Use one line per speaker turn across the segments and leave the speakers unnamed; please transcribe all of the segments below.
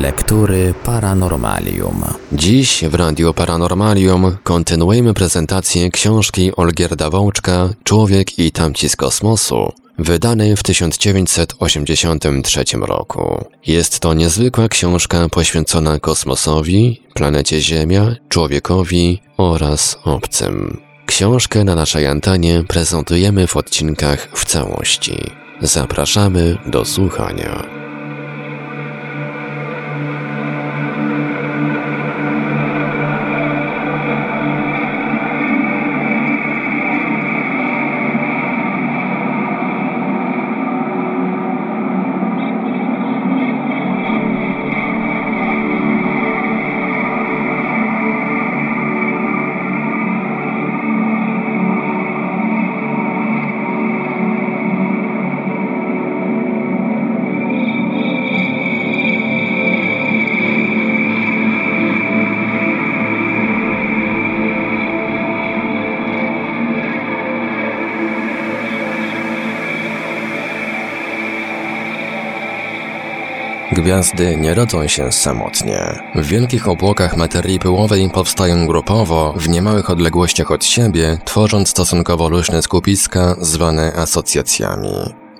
Lektury Paranormalium.
Dziś w Radiu Paranormalium kontynuujemy prezentację książki Olgierda Wołczka Człowiek i tamci z kosmosu, wydanej w 1983 roku. Jest to niezwykła książka poświęcona kosmosowi, planecie Ziemia, człowiekowi oraz obcym. Książkę na naszej antenie prezentujemy w odcinkach w całości. Zapraszamy do słuchania. Gwiazdy nie rodzą się samotnie. W wielkich obłokach materii pyłowej powstają grupowo, w niemałych odległościach od siebie, tworząc stosunkowo luźne skupiska zwane asocjacjami.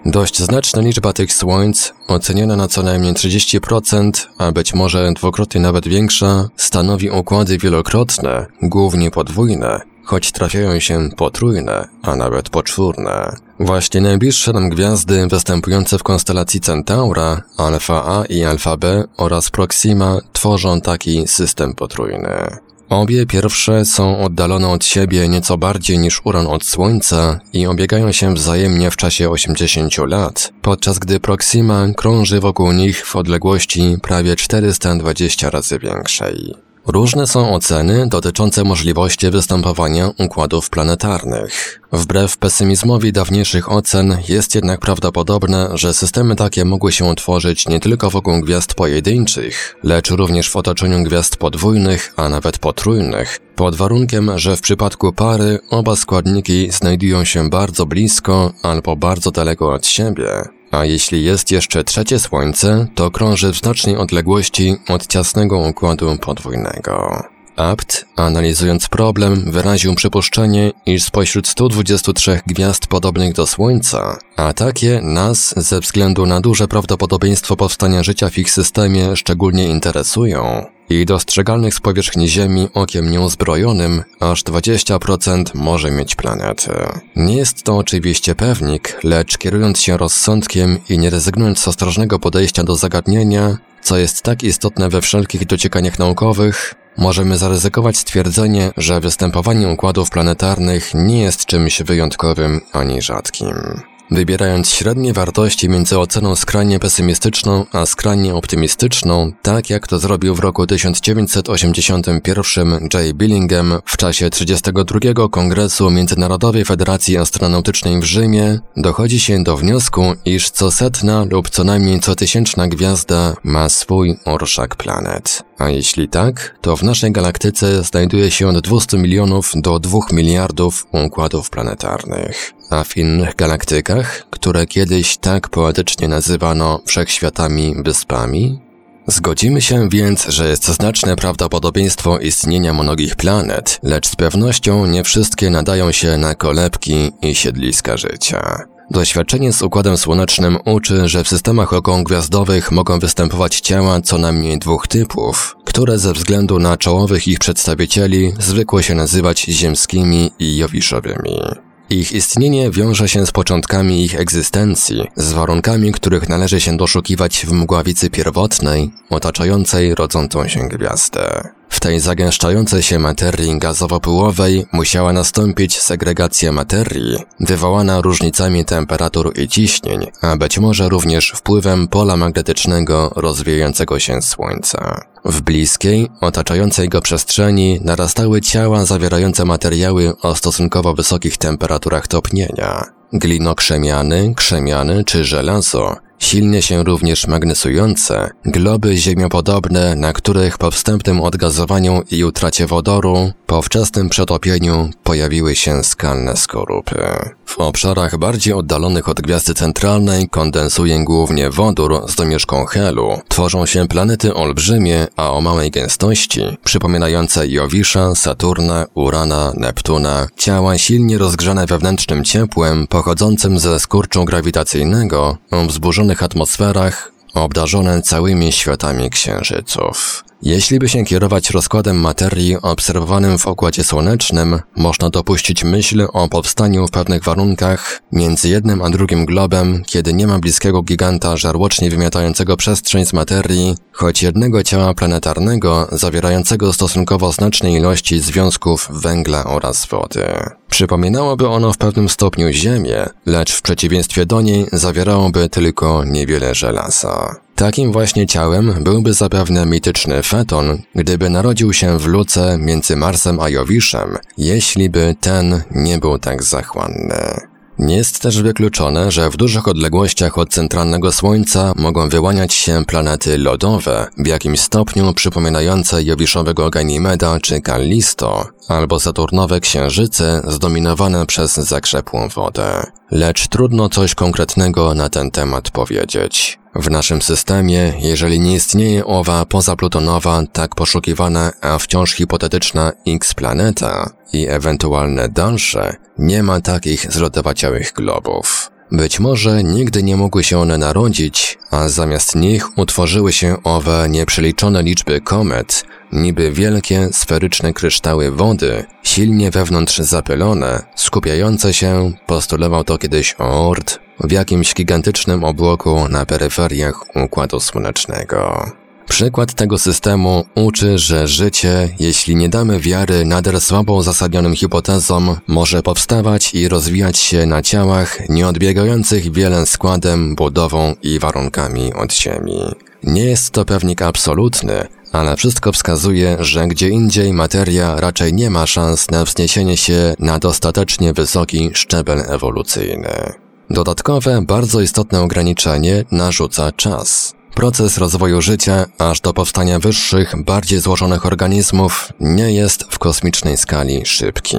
Dość znaczna liczba tych słońc, oceniona na co najmniej 30%, a być może dwukrotnie nawet większa, stanowi układy wielokrotne, głównie podwójne, choć trafiają się potrójne, a nawet poczwórne. Właśnie najbliższe nam gwiazdy występujące w konstelacji Centaura, Alfa A i Alfa B oraz Proxima tworzą taki system potrójny. Obie pierwsze są oddalone od siebie nieco bardziej niż Uran od Słońca i obiegają się wzajemnie w czasie 80 lat, podczas gdy Proxima krąży wokół nich w odległości prawie 420 razy większej. Różne są oceny dotyczące możliwości występowania układów planetarnych. Wbrew pesymizmowi dawniejszych ocen jest jednak prawdopodobne, że systemy takie mogły się utworzyć nie tylko wokół gwiazd pojedynczych, lecz również w otoczeniu gwiazd podwójnych, a nawet potrójnych, pod warunkiem, że w przypadku pary oba składniki znajdują się bardzo blisko albo bardzo daleko od siebie, a jeśli jest jeszcze trzecie Słońce, to krąży w znacznej odległości od ciasnego układu podwójnego. Apt, analizując problem, wyraził przypuszczenie, iż spośród 123 gwiazd podobnych do Słońca, a takie nas ze względu na duże prawdopodobieństwo powstania życia w ich systemie szczególnie interesują, i dostrzegalnych z powierzchni Ziemi okiem nieuzbrojonym aż 20% może mieć planety. Nie jest to oczywiście pewnik, lecz kierując się rozsądkiem i nie rezygnując z ostrożnego podejścia do zagadnienia, co jest tak istotne we wszelkich dociekaniach naukowych, możemy zaryzykować stwierdzenie, że występowanie układów planetarnych nie jest czymś wyjątkowym ani rzadkim. Wybierając średnie wartości między oceną skrajnie pesymistyczną a skrajnie optymistyczną, tak jak to zrobił w roku 1981 Jay Billingham w czasie 32 Kongresu Międzynarodowej Federacji Astronautycznej w Rzymie, dochodzi się do wniosku, iż co setna lub co najmniej co tysięczna gwiazda ma swój orszak planet. A jeśli tak, to w naszej galaktyce znajduje się od 200 milionów do 2 miliardów układów planetarnych. A w innych galaktykach, które kiedyś tak poetycznie nazywano wszechświatami wyspami? Zgodzimy się więc, że jest znaczne prawdopodobieństwo istnienia mnogich planet, lecz z pewnością nie wszystkie nadają się na kolebki i siedliska życia. Doświadczenie z Układem Słonecznym uczy, że w systemach okołogwiazdowych mogą występować ciała co najmniej dwóch typów, które ze względu na czołowych ich przedstawicieli zwykło się nazywać ziemskimi i jowiszowymi. Ich istnienie wiąże się z początkami ich egzystencji, z warunkami, których należy się doszukiwać w mgławicy pierwotnej, otaczającej rodzącą się gwiazdę. W tej zagęszczającej się materii gazowo-pyłowej musiała nastąpić segregacja materii, wywołana różnicami temperatur i ciśnień, a być może również wpływem pola magnetycznego rozwijającego się Słońca. W bliskiej, otaczającej go przestrzeni narastały ciała zawierające materiały o stosunkowo wysokich temperaturach topnienia. Glino krzemiany, krzemiany czy żelazo silnie się również magnesujące, globy ziemiopodobne, na których po wstępnym odgazowaniu i utracie wodoru, po wczesnym przetopieniu pojawiły się skalne skorupy. W obszarach bardziej oddalonych od gwiazdy centralnej kondensuje głównie wodór z domieszką helu. Tworzą się planety olbrzymie, a o małej gęstości, przypominające Jowisza, Saturna, Urana, Neptuna, ciała silnie rozgrzane wewnętrznym ciepłem pochodzącym ze skurczu grawitacyjnego, o wzburzonych atmosferach, obdarzone całymi światami księżyców. Jeśli by się kierować rozkładem materii obserwowanym w Układzie Słonecznym, można dopuścić myśl o powstaniu w pewnych warunkach między jednym a drugim globem, kiedy nie ma bliskiego giganta żarłocznie wymiatającego przestrzeń z materii, choć jednego ciała planetarnego zawierającego stosunkowo znaczne ilości związków węgla oraz wody. Przypominałoby ono w pewnym stopniu Ziemię, lecz w przeciwieństwie do niej zawierałoby tylko niewiele żelaza. Takim właśnie ciałem byłby zapewne mityczny Feton, gdyby narodził się w luce między Marsem a Jowiszem, jeśli by ten nie był tak zachłanny. Nie jest też wykluczone, że w dużych odległościach od centralnego Słońca mogą wyłaniać się planety lodowe, w jakimś stopniu przypominające Jowiszowego Ganimeda czy Kallisto, albo Saturnowe księżyce zdominowane przez zakrzepłą wodę. Lecz trudno coś konkretnego na ten temat powiedzieć. W naszym systemie, jeżeli nie istnieje owa pozaplutonowa, tak poszukiwana, a wciąż hipotetyczna X-planeta i ewentualne dalsze, nie ma takich zlotowaciałych globów. Być może nigdy nie mogły się one narodzić, a zamiast nich utworzyły się owe nieprzeliczone liczby komet, niby wielkie, sferyczne kryształy wody, silnie wewnątrz zapylone, skupiające się, postulował to kiedyś Oort, w jakimś gigantycznym obłoku na peryferiach Układu Słonecznego. Przykład tego systemu uczy, że życie, jeśli nie damy wiary nader słabo uzasadnionym hipotezom, może powstawać i rozwijać się na ciałach nieodbiegających wiele składem, budową i warunkami od Ziemi. Nie jest to pewnik absolutny, ale wszystko wskazuje, że gdzie indziej materia raczej nie ma szans na wzniesienie się na dostatecznie wysoki szczebel ewolucyjny. Dodatkowe, bardzo istotne ograniczenie narzuca czas. Proces rozwoju życia, aż do powstania wyższych, bardziej złożonych organizmów, nie jest w kosmicznej skali szybki.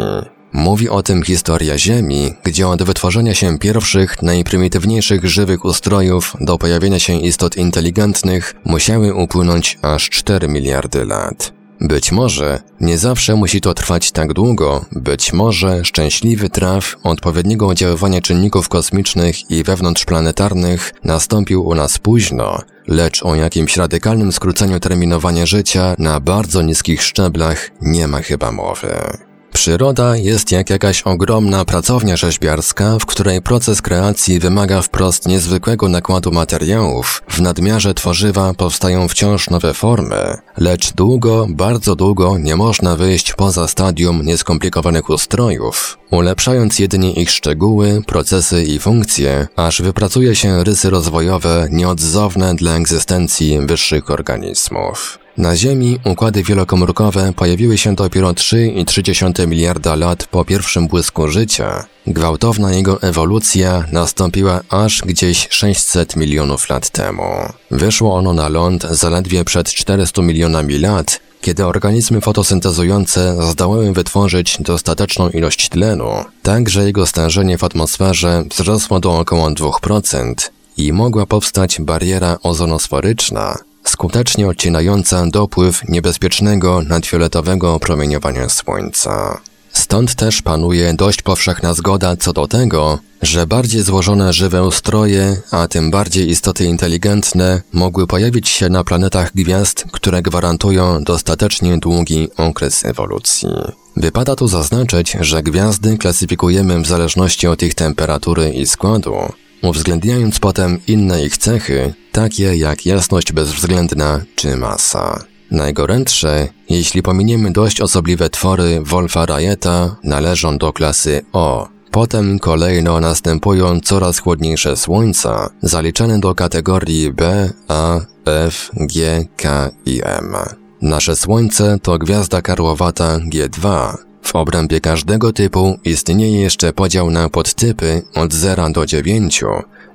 Mówi o tym historia Ziemi, gdzie od wytworzenia się pierwszych, najprymitywniejszych żywych ustrojów do pojawienia się istot inteligentnych musiały upłynąć aż 4 miliardy lat. Być może nie zawsze musi to trwać tak długo, być może szczęśliwy traf odpowiedniego oddziaływania czynników kosmicznych i wewnątrzplanetarnych nastąpił u nas późno, lecz o jakimś radykalnym skróceniu terminowania życia na bardzo niskich szczeblach nie ma chyba mowy. Przyroda jest jak jakaś ogromna pracownia rzeźbiarska, w której proces kreacji wymaga wprost niezwykłego nakładu materiałów. W nadmiarze tworzywa powstają wciąż nowe formy, lecz długo, bardzo długo nie można wyjść poza stadium nieskomplikowanych ustrojów, ulepszając jedynie ich szczegóły, procesy i funkcje, aż wypracuje się rysy rozwojowe nieodzowne dla egzystencji wyższych organizmów. Na Ziemi układy wielokomórkowe pojawiły się dopiero 3,3 miliarda lat po pierwszym błysku życia. Gwałtowna jego ewolucja nastąpiła aż gdzieś 600 milionów lat temu. Wyszło ono na ląd zaledwie przed 400 milionami lat, kiedy organizmy fotosyntezujące zdołały wytworzyć dostateczną ilość tlenu, tak że jego stężenie w atmosferze wzrosło do około 2% i mogła powstać bariera ozonosferyczna, skutecznie odcinająca dopływ niebezpiecznego nadfioletowego promieniowania Słońca. Stąd też panuje dość powszechna zgoda co do tego, że bardziej złożone żywe ustroje, a tym bardziej istoty inteligentne, mogły pojawić się na planetach gwiazd, które gwarantują dostatecznie długi okres ewolucji. Wypada tu zaznaczyć, że gwiazdy klasyfikujemy w zależności od ich temperatury i składu, uwzględniając potem inne ich cechy, takie jak jasność bezwzględna czy masa. Najgorętsze, jeśli pominiemy dość osobliwe twory Wolfa Rayeta, należą do klasy O. Potem kolejno następują coraz chłodniejsze słońca, zaliczane do kategorii B, A, F, G, K i M. Nasze Słońce to gwiazda karłowata G2, w obrębie każdego typu istnieje jeszcze podział na podtypy od 0 do 9,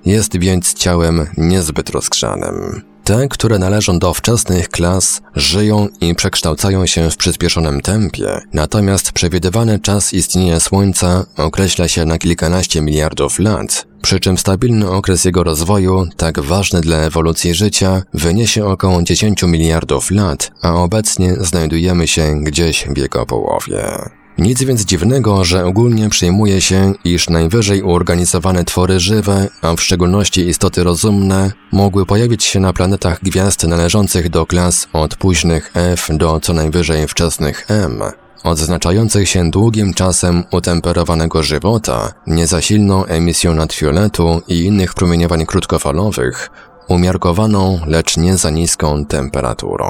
jest więc ciałem niezbyt rozgrzanym. Te, które należą do wczesnych klas, żyją i przekształcają się w przyspieszonym tempie, natomiast przewidywany czas istnienia Słońca określa się na kilkanaście miliardów lat, przy czym stabilny okres jego rozwoju, tak ważny dla ewolucji życia, wyniesie około 10 miliardów lat, a obecnie znajdujemy się gdzieś w jego połowie. Nic więc dziwnego, że ogólnie przyjmuje się, iż najwyżej uorganizowane twory żywe, a w szczególności istoty rozumne, mogły pojawić się na planetach gwiazd należących do klas od późnych F do co najwyżej wczesnych M, odznaczających się długim czasem utemperowanego żywota, niezasilną emisją nadfioletu i innych promieniowań krótkofalowych, umiarkowaną, lecz nie za niską temperaturą.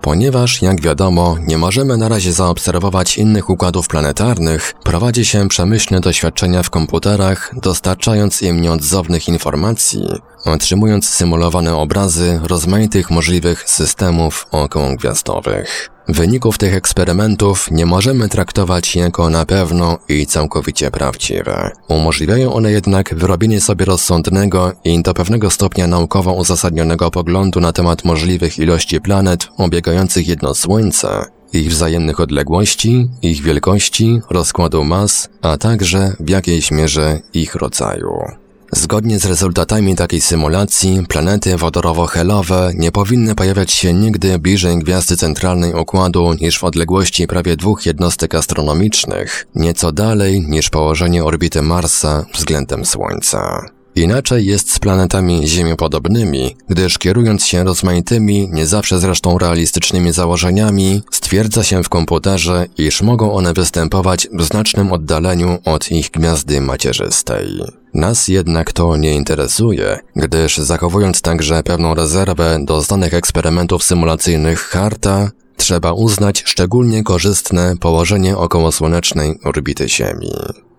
Ponieważ, jak wiadomo, nie możemy na razie zaobserwować innych układów planetarnych, prowadzi się przemyślne doświadczenia w komputerach, dostarczając im nieodzownych informacji, otrzymując symulowane obrazy rozmaitych możliwych systemów okołogwiazdowych. Wyników tych eksperymentów nie możemy traktować jako na pewno i całkowicie prawdziwe. Umożliwiają one jednak wyrobienie sobie rozsądnego i do pewnego stopnia naukowo uzasadnionego poglądu na temat możliwych ilości planet obiegających jedno Słońce, ich wzajemnych odległości, ich wielkości, rozkładu mas, a także w jakiejś mierze ich rodzaju. Zgodnie z rezultatami takiej symulacji, planety wodorowo-helowe nie powinny pojawiać się nigdy bliżej gwiazdy centralnej układu niż w odległości prawie dwóch jednostek astronomicznych, nieco dalej niż położenie orbity Marsa względem Słońca. Inaczej jest z planetami ziemiopodobnymi, gdyż kierując się rozmaitymi, nie zawsze zresztą realistycznymi założeniami, stwierdza się w komputerze, iż mogą one występować w znacznym oddaleniu od ich gwiazdy macierzystej. Nas jednak to nie interesuje, gdyż zachowując także pewną rezerwę do znanych eksperymentów symulacyjnych Harta, trzeba uznać szczególnie korzystne położenie okołosłonecznej orbity Ziemi.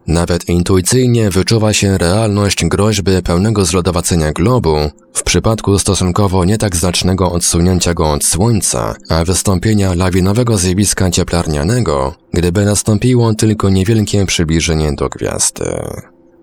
Nawet intuicyjnie wyczuwa się realność groźby pełnego zlodowacenia globu w przypadku stosunkowo nie tak znacznego odsunięcia go od Słońca, a wystąpienia lawinowego zjawiska cieplarnianego, gdyby nastąpiło tylko niewielkie przybliżenie do gwiazdy.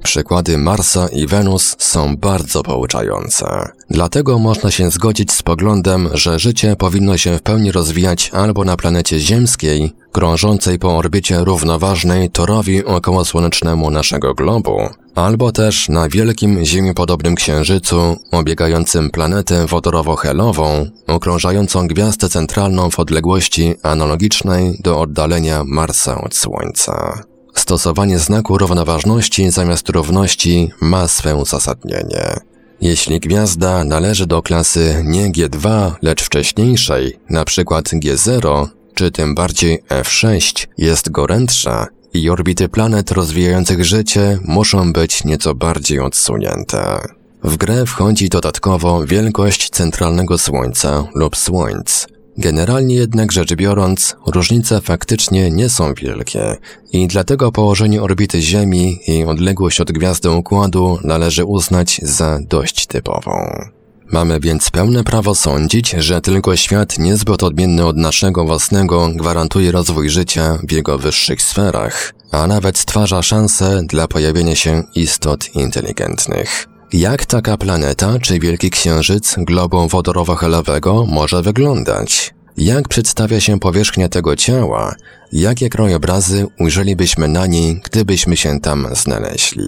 Przykłady Marsa i Wenus są bardzo pouczające. Dlatego można się zgodzić z poglądem, że życie powinno się w pełni rozwijać albo na planecie ziemskiej, krążącej po orbicie równoważnej torowi okołosłonecznemu naszego globu, albo też na wielkim ziemiopodobnym księżycu, obiegającym planetę wodorowo-helową, okrążającą gwiazdę centralną w odległości analogicznej do oddalenia Marsa od Słońca. Stosowanie znaku równoważności zamiast równości ma swe uzasadnienie. Jeśli gwiazda należy do klasy nie G2, lecz wcześniejszej, np. G0, czy tym bardziej F6, jest gorętsza i orbity planet rozwijających życie muszą być nieco bardziej odsunięte. W grę wchodzi dodatkowo wielkość centralnego Słońca lub Słońc, Generalnie jednak rzecz biorąc, różnice faktycznie nie są wielkie i dlatego położenie orbity Ziemi i odległość od gwiazdy układu należy uznać za dość typową. Mamy więc pełne prawo sądzić, że tylko świat niezbyt odmienny od naszego własnego gwarantuje rozwój życia w jego wyższych sferach, a nawet stwarza szanse dla pojawienia się istot inteligentnych. Jak taka planeta czy wielki księżyc globu wodorowo-helowego może wyglądać? Jak przedstawia się powierzchnia tego ciała? Jakie krajobrazy ujrzelibyśmy na niej, gdybyśmy się tam znaleźli?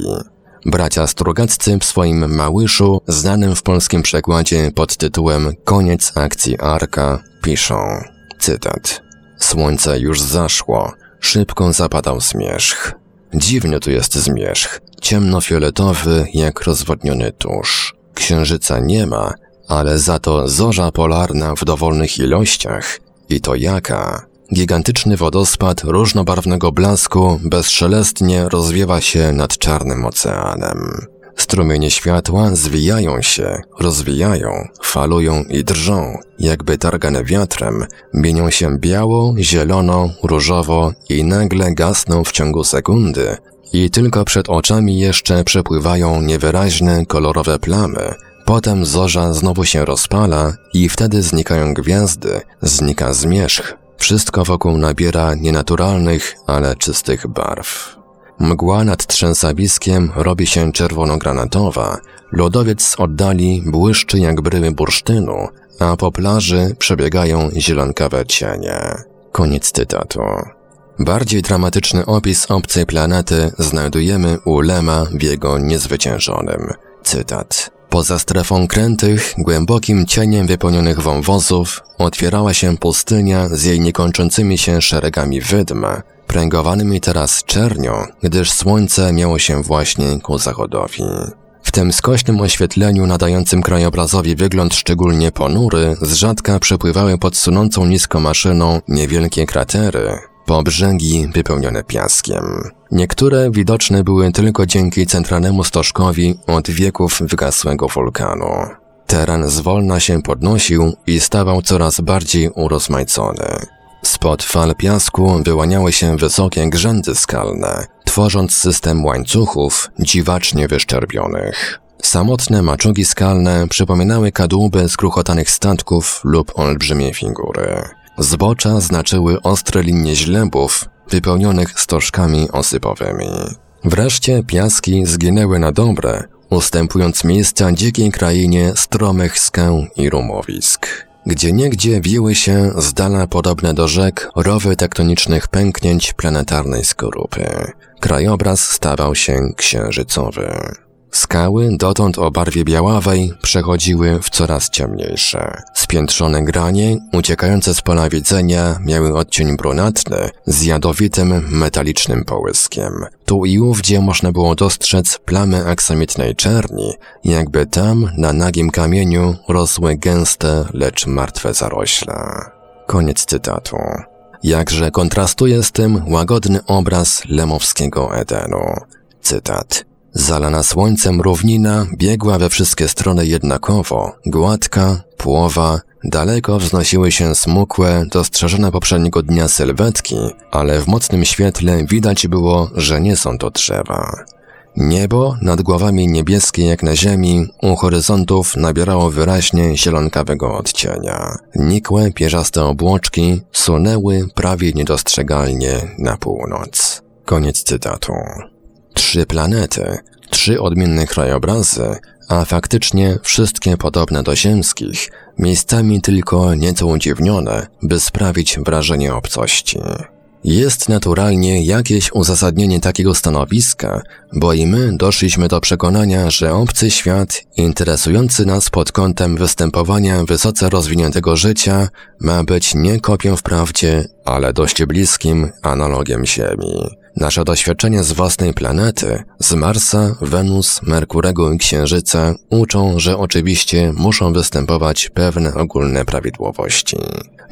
Bracia Strugaccy w swoim Małyszu, znanym w polskim przekładzie pod tytułem Koniec akcji Arka, piszą, cytat. Słońce już zaszło, szybko zapadał zmierzch. Dziwny tu jest zmierzch, ciemnofioletowy jak rozwodniony tusz. Księżyca nie ma, ale za to zorza polarna w dowolnych ilościach. I to jaka? Gigantyczny wodospad różnobarwnego blasku bezszelestnie rozwiewa się nad czarnym oceanem. Strumienie światła zwijają się, rozwijają, falują i drżą, jakby targane wiatrem, mienią się biało, zielono, różowo i nagle gasną w ciągu sekundy, i tylko przed oczami jeszcze przepływają niewyraźne, kolorowe plamy. Potem zorza znowu się rozpala i wtedy znikają gwiazdy, znika zmierzch. Wszystko wokół nabiera nienaturalnych, ale czystych barw. Mgła nad trzęsawiskiem robi się czerwono-granatowa, Lodowiec z oddali błyszczy jak bryły bursztynu, a po plaży przebiegają zielonkawe cienie. Koniec cytatu. Bardziej dramatyczny opis obcej planety znajdujemy u Lema w jego niezwyciężonym. Cytat. Poza strefą krętych, głębokim cieniem wypełnionych wąwozów, otwierała się pustynia z jej niekończącymi się szeregami wydm, pręgowanymi teraz czernią, gdyż słońce miało się właśnie ku zachodowi. W tym skośnym oświetleniu nadającym krajobrazowi wygląd szczególnie ponury, z rzadka przepływały pod sunącą nisko maszyną niewielkie kratery, po brzegi wypełnione piaskiem. Niektóre widoczne były tylko dzięki centralnemu stożkowi od wieków wygasłego wulkanu. Teren zwolna się podnosił i stawał coraz bardziej urozmaicony. Spod fal piasku wyłaniały się wysokie grzędy skalne, tworząc system łańcuchów dziwacznie wyszczerbionych. Samotne maczugi skalne przypominały kadłuby skruchotanych statków lub olbrzymie figury. Zbocza znaczyły ostre linie źlebów wypełnionych stożkami osypowymi. Wreszcie piaski zginęły na dobre, ustępując miejsca dzikiej krainie stromych skał i rumowisk. Gdzie niegdzie wiły się z dala podobne do rzek rowy tektonicznych pęknięć planetarnej skorupy. Krajobraz stawał się księżycowy. Skały, dotąd o barwie białawej, przechodziły w coraz ciemniejsze. Spiętrzone granie, uciekające z pola widzenia, miały odcień brunatny z jadowitym, metalicznym połyskiem. Tu i ówdzie można było dostrzec plamy aksamitnej czerni, jakby tam, na nagim kamieniu, rosły gęste, lecz martwe zarośle. Koniec cytatu. Jakże kontrastuje z tym łagodny obraz lemowskiego Edenu. Cytat. Zalana słońcem równina biegła we wszystkie strony jednakowo, gładka, płowa, daleko wznosiły się smukłe, dostrzeżone poprzedniego dnia sylwetki, ale w mocnym świetle widać było, że nie są to drzewa. Niebo nad głowami niebieskie jak na ziemi u horyzontów nabierało wyraźnie zielonkawego odcienia. Nikłe, pierzaste obłoczki sunęły prawie niedostrzegalnie na północ. Koniec cytatu. Trzy planety, trzy odmienne krajobrazy, a faktycznie wszystkie podobne do ziemskich, miejscami tylko nieco udziwnione, by sprawić wrażenie obcości. Jest naturalnie jakieś uzasadnienie takiego stanowiska, bo i my doszliśmy do przekonania, że obcy świat, interesujący nas pod kątem występowania wysoce rozwiniętego życia, ma być nie kopią wprawdzie, ale dość bliskim analogiem Ziemi. Nasze doświadczenia z własnej planety, z Marsa, Wenus, Merkurego i Księżyca uczą, że oczywiście muszą występować pewne ogólne prawidłowości.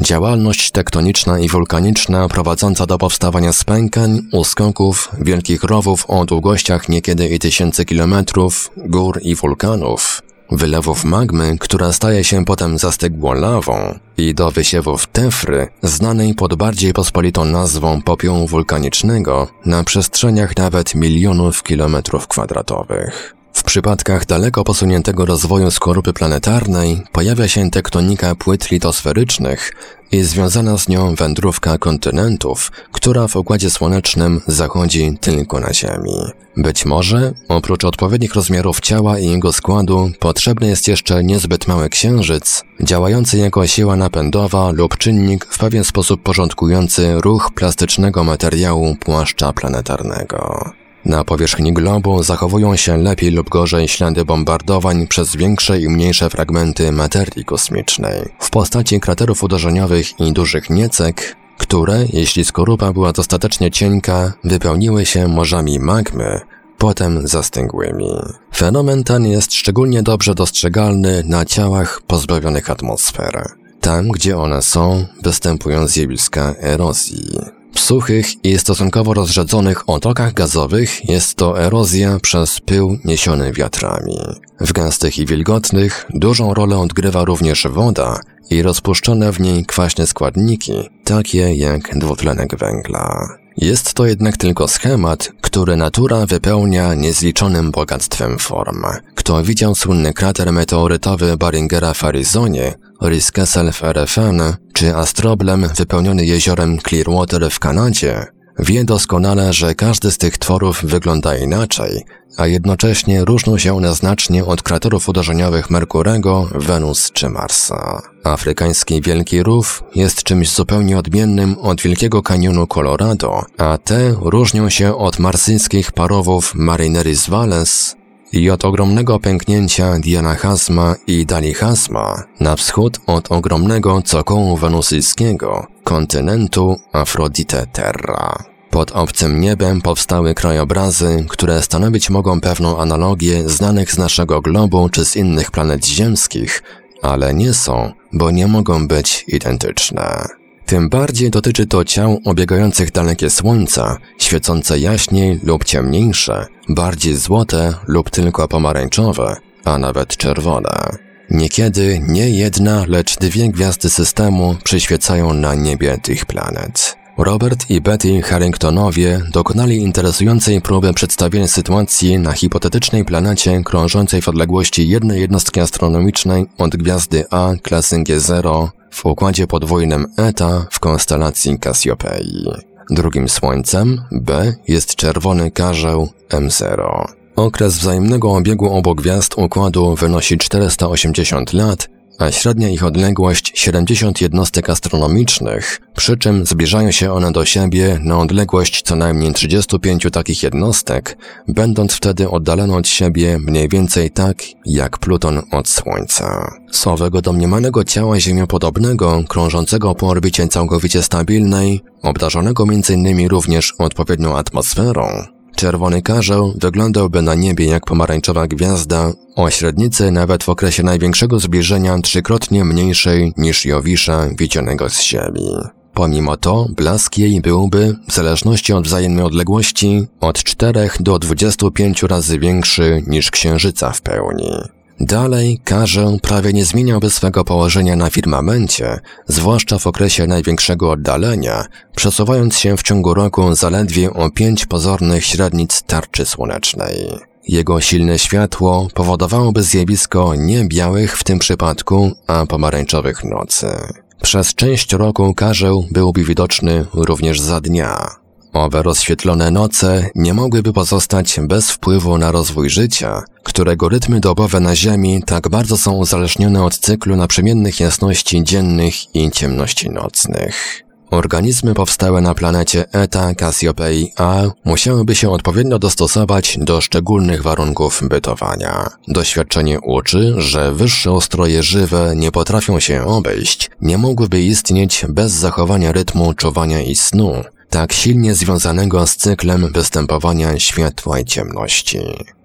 Działalność tektoniczna i wulkaniczna prowadząca do powstawania spękań, uskoków, wielkich rowów o długościach niekiedy i tysięcy kilometrów, gór i wulkanów, wylewów magmy, która staje się potem zastygłą lawą i do wysiewów tefry, znanej pod bardziej pospolitą nazwą popiołu wulkanicznego na przestrzeniach nawet milionów kilometrów kwadratowych. W przypadkach daleko posuniętego rozwoju skorupy planetarnej pojawia się tektonika płyt litosferycznych i związana z nią wędrówka kontynentów, która w Układzie Słonecznym zachodzi tylko na Ziemi. Być może, oprócz odpowiednich rozmiarów ciała i jego składu, potrzebny jest jeszcze niezbyt mały księżyc, działający jako siła napędowa lub czynnik w pewien sposób porządkujący ruch plastycznego materiału płaszcza planetarnego. Na powierzchni globu zachowują się lepiej lub gorzej ślady bombardowań przez większe i mniejsze fragmenty materii kosmicznej w postaci kraterów uderzeniowych i dużych niecek, które, jeśli skorupa była dostatecznie cienka, wypełniły się morzami magmy, potem zastygłymi. Fenomen ten jest szczególnie dobrze dostrzegalny na ciałach pozbawionych atmosfery. Tam, gdzie one są, występują zjawiska erozji. W suchych i stosunkowo rozrzedzonych otokach gazowych jest to erozja przez pył niesiony wiatrami. W gęstych i wilgotnych dużą rolę odgrywa również woda i rozpuszczone w niej kwaśne składniki, takie jak dwutlenek węgla. Jest to jednak tylko schemat, który natura wypełnia niezliczonym bogactwem form. Kto widział słynny krater meteorytowy Baringera w Arizonie, Riskessel w RFN czy astroblem wypełniony jeziorem Clearwater w Kanadzie, Wie doskonale, że każdy z tych tworów wygląda inaczej, a jednocześnie różnią się one znacznie od kraterów uderzeniowych Merkurego, Wenus czy Marsa. Afrykański Wielki Rów jest czymś zupełnie odmiennym od Wielkiego Kanionu Colorado, a te różnią się od marsyjskich parowów Marineris Valles i od ogromnego pęknięcia Diana Hasma i Dali Hasma na wschód od ogromnego cokołu wenusyjskiego, kontynentu Aphrodite Terra. Pod obcym niebem powstały krajobrazy, które stanowić mogą pewną analogię znanych z naszego globu czy z innych planet ziemskich, ale nie są, bo nie mogą być identyczne. Tym bardziej dotyczy to ciał obiegających dalekie słońca, świecące jaśniej lub ciemniejsze, bardziej złote lub tylko pomarańczowe, a nawet czerwone. Niekiedy nie jedna, lecz dwie gwiazdy systemu przyświecają na niebie tych planet. Robert i Betty Harringtonowie dokonali interesującej próby przedstawienia sytuacji na hipotetycznej planecie krążącej w odległości jednej jednostki astronomicznej od gwiazdy A klasy G0 w układzie podwójnym Eta w konstelacji Cassiopeii. Drugim słońcem B jest czerwony karzeł M0. Okres wzajemnego obiegu obu gwiazd układu wynosi 480 lat, a średnia ich odległość 70 jednostek astronomicznych, przy czym zbliżają się one do siebie na odległość co najmniej 35 takich jednostek, będąc wtedy oddalone od siebie mniej więcej tak jak Pluton od Słońca. Z owego domniemanego ciała ziemiopodobnego, krążącego po orbicie całkowicie stabilnej, obdarzonego m.in. również odpowiednią atmosferą, Czerwony karzeł wyglądałby na niebie jak pomarańczowa gwiazda, o średnicy nawet w okresie największego zbliżenia trzykrotnie mniejszej niż Jowisza widzianego z Ziemi. Pomimo to blask jej byłby, w zależności od wzajemnej odległości, od 4 do 25 razy większy niż Księżyca w pełni. Dalej, karzeł prawie nie zmieniałby swego położenia na firmamencie, zwłaszcza w okresie największego oddalenia, przesuwając się w ciągu roku zaledwie o pięć pozornych średnic tarczy słonecznej. Jego silne światło powodowałoby zjawisko nie białych w tym przypadku, a pomarańczowych nocy. Przez część roku karzeł byłby widoczny również za dnia. Owe rozświetlone noce nie mogłyby pozostać bez wpływu na rozwój życia, którego rytmy dobowe na Ziemi tak bardzo są uzależnione od cyklu naprzemiennych jasności dziennych i ciemności nocnych. Organizmy powstałe na planecie Eta Cassiopeii A musiałyby się odpowiednio dostosować do szczególnych warunków bytowania. Doświadczenie uczy, że wyższe ustroje żywe nie potrafią się obejść, nie mogłyby istnieć bez zachowania rytmu czuwania i snu, tak silnie związanego z cyklem występowania światła i ciemności.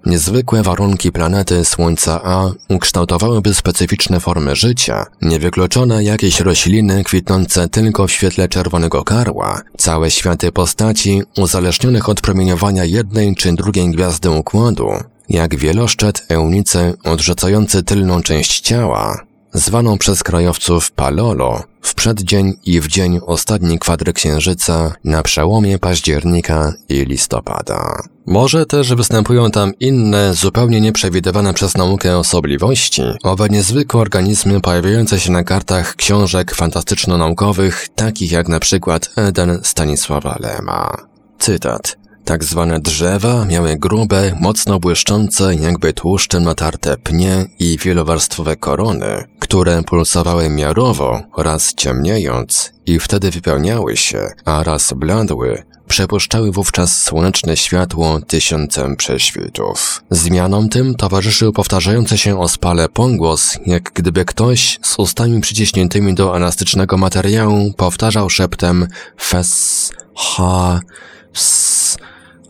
Niezwykłe warunki planety Słońca A ukształtowałyby specyficzne formy życia, niewykluczone jakieś rośliny kwitnące tylko w świetle czerwonego karła, całe światy postaci uzależnionych od promieniowania jednej czy drugiej gwiazdy układu, jak wieloszczet eunice odrzucający tylną część ciała, zwaną przez krajowców Palolo, w przeddzień i w dzień ostatni kwadry księżyca na przełomie października i listopada. Może też występują tam inne, zupełnie nieprzewidywane przez naukę osobliwości, owe niezwykłe organizmy pojawiające się na kartach książek fantastyczno-naukowych, takich jak na przykład Eden Stanisława Lema. Cytat. Tak zwane drzewa miały grube, mocno błyszczące, jakby tłuszczem natarte pnie i wielowarstwowe korony, które pulsowały miarowo, raz ciemniejąc i wtedy wypełniały się, a raz bladły, przepuszczały wówczas słoneczne światło tysiącem prześwitów. Zmianom tym towarzyszył powtarzający się o spale pongłos, jak gdyby ktoś z ustami przyciśniętymi do elastycznego materiału powtarzał szeptem fes, ha, ss,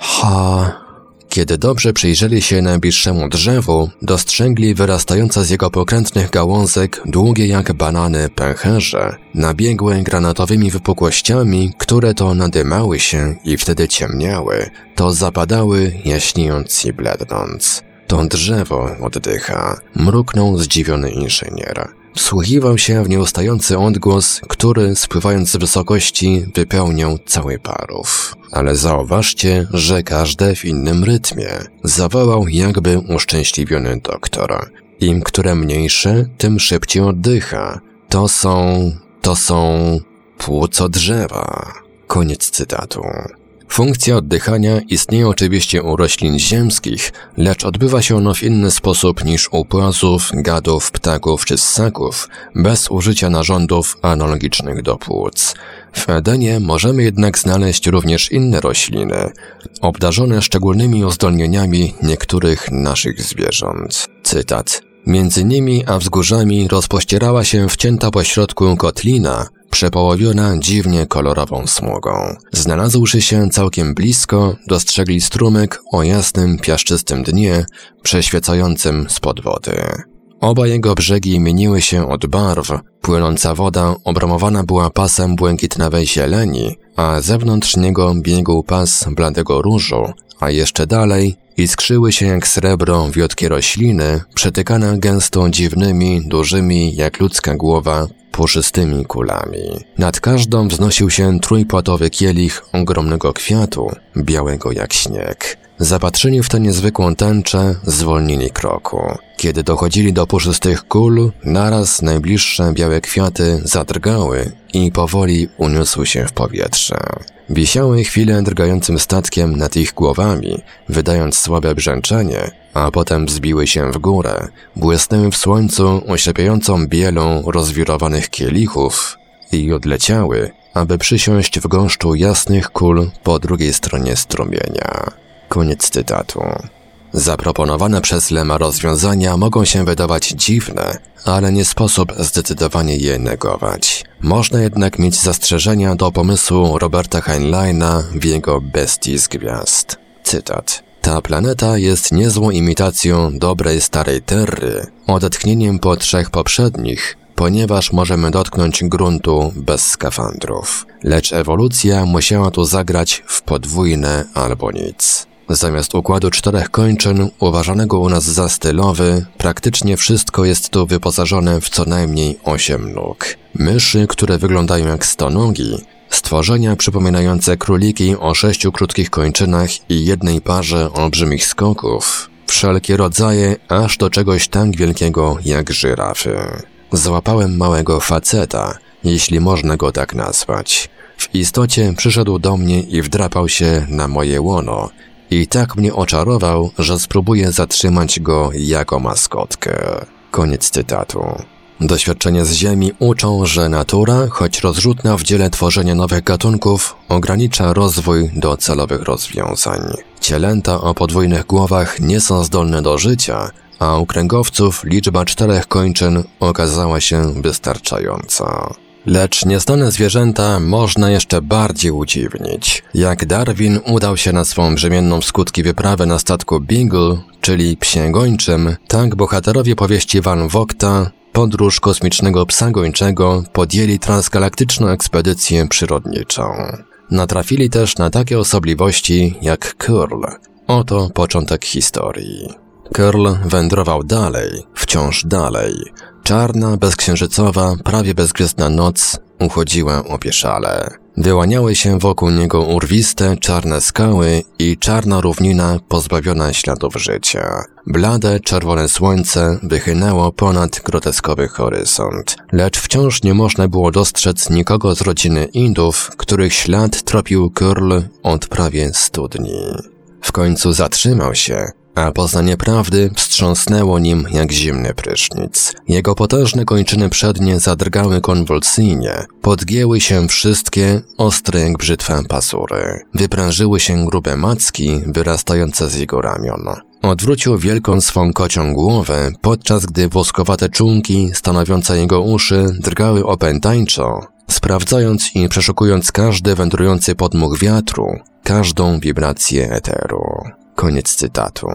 Ha. Kiedy dobrze przyjrzeli się najbliższemu drzewu, dostrzegli wyrastające z jego pokrętnych gałązek długie jak banany pęcherze, nabiegłe granatowymi wypukłościami, które to nadymały się i wtedy ciemniały, to zapadały, jaśniejąc i blednąc. To drzewo oddycha, mruknął zdziwiony inżynier. Wsłuchiwał się w nieustający odgłos, który, spływając z wysokości, wypełniał cały parów. Ale zauważcie, że każde w innym rytmie. Zawołał jakby uszczęśliwiony doktor. Im które mniejsze, tym szybciej oddycha. To są... to są... płuco drzewa. Koniec cytatu. Funkcja oddychania istnieje oczywiście u roślin ziemskich, lecz odbywa się ono w inny sposób niż u płazów, gadów, ptaków czy ssaków, bez użycia narządów analogicznych do płuc. W Edenie możemy jednak znaleźć również inne rośliny, obdarzone szczególnymi uzdolnieniami niektórych naszych zwierząt. Cytat. Między nimi a wzgórzami rozpościerała się wcięta pośrodku kotlina, przepołowiona dziwnie kolorową smugą. Znalazłszy się całkiem blisko, dostrzegli strumyk o jasnym, piaszczystym dnie, przeświecającym spod wody. Oba jego brzegi mieniły się od barw, płynąca woda obramowana była pasem błękitnawej zieleni, a zewnątrz niego biegł pas bladego różu, a jeszcze dalej iskrzyły się jak srebro wiotkie rośliny, przetykane gęsto dziwnymi, dużymi jak ludzka głowa, puszystymi kulami. Nad każdą wznosił się trójpłatowy kielich ogromnego kwiatu, białego jak śnieg. Zapatrzeni w tę niezwykłą tęczę, zwolnili kroku. Kiedy dochodzili do puszystych kul, naraz najbliższe białe kwiaty zadrgały i powoli uniósły się w powietrze. Wisiały chwilę drgającym statkiem nad ich głowami, wydając słabe brzęczenie, a potem wzbiły się w górę, błysnęły w słońcu oślepiającą bielą rozwirowanych kielichów i odleciały, aby przysiąść w gąszczu jasnych kul po drugiej stronie strumienia. Koniec cytatu. Zaproponowane przez Lema rozwiązania mogą się wydawać dziwne, ale nie sposób zdecydowanie je negować. Można jednak mieć zastrzeżenia do pomysłu Roberta Heinleina w jego Bestii z Gwiazd. Cytat. Ta planeta jest niezłą imitacją dobrej starej Terry, odetchnieniem po trzech poprzednich, ponieważ możemy dotknąć gruntu bez skafandrów. Lecz ewolucja musiała tu zagrać w podwójne albo nic. Zamiast układu czterech kończyn, uważanego u nas za stylowy, praktycznie wszystko jest tu wyposażone w co najmniej osiem nóg. Myszy, które wyglądają jak stonogi, stworzenia przypominające króliki o sześciu krótkich kończynach i jednej parze olbrzymich skoków, wszelkie rodzaje, aż do czegoś tak wielkiego jak żyrafy. Złapałem małego faceta, jeśli można go tak nazwać. W istocie przyszedł do mnie i wdrapał się na moje łono, i tak mnie oczarował, że spróbuję zatrzymać go jako maskotkę. Koniec cytatu. Doświadczenia z Ziemi uczą, że natura, choć rozrzutna w dziele tworzenia nowych gatunków, ogranicza rozwój do celowych rozwiązań. Cielęta o podwójnych głowach nie są zdolne do życia, a u kręgowców liczba czterech kończyn okazała się wystarczająca. Lecz nieznane zwierzęta można jeszcze bardziej udziwnić. Jak Darwin udał się na swą brzemienną w skutki wyprawę na statku Beagle, czyli psie gończym, tak bohaterowie powieści Van Vogta podróż kosmicznego psa gończego podjęli transgalaktyczną ekspedycję przyrodniczą. Natrafili też na takie osobliwości jak Curl. Oto początek historii. Curl wędrował dalej, wciąż dalej, Czarna, bezksiężycowa, prawie bezgwiezdna noc uchodziła opieszale. Wyłaniały się wokół niego urwiste, czarne skały i czarna równina pozbawiona śladów życia. Blade, czerwone słońce wychynęło ponad groteskowy horyzont, lecz wciąż nie można było dostrzec nikogo z rodziny Indów, których ślad tropił Kurl od prawie stu dni. W końcu zatrzymał się, a poznanie prawdy wstrząsnęło nim jak zimny prysznic. Jego potężne kończyny przednie zadrgały konwulsyjnie, podgięły się wszystkie, ostre jak brzytwa pasury. Wyprężyły się grube macki wyrastające z jego ramion. Odwrócił wielką swą kocią głowę, podczas gdy woskowate czunki stanowiące jego uszy drgały opętańczo, sprawdzając i przeszukując każdy wędrujący podmuch wiatru, każdą wibrację eteru. Koniec cytatu.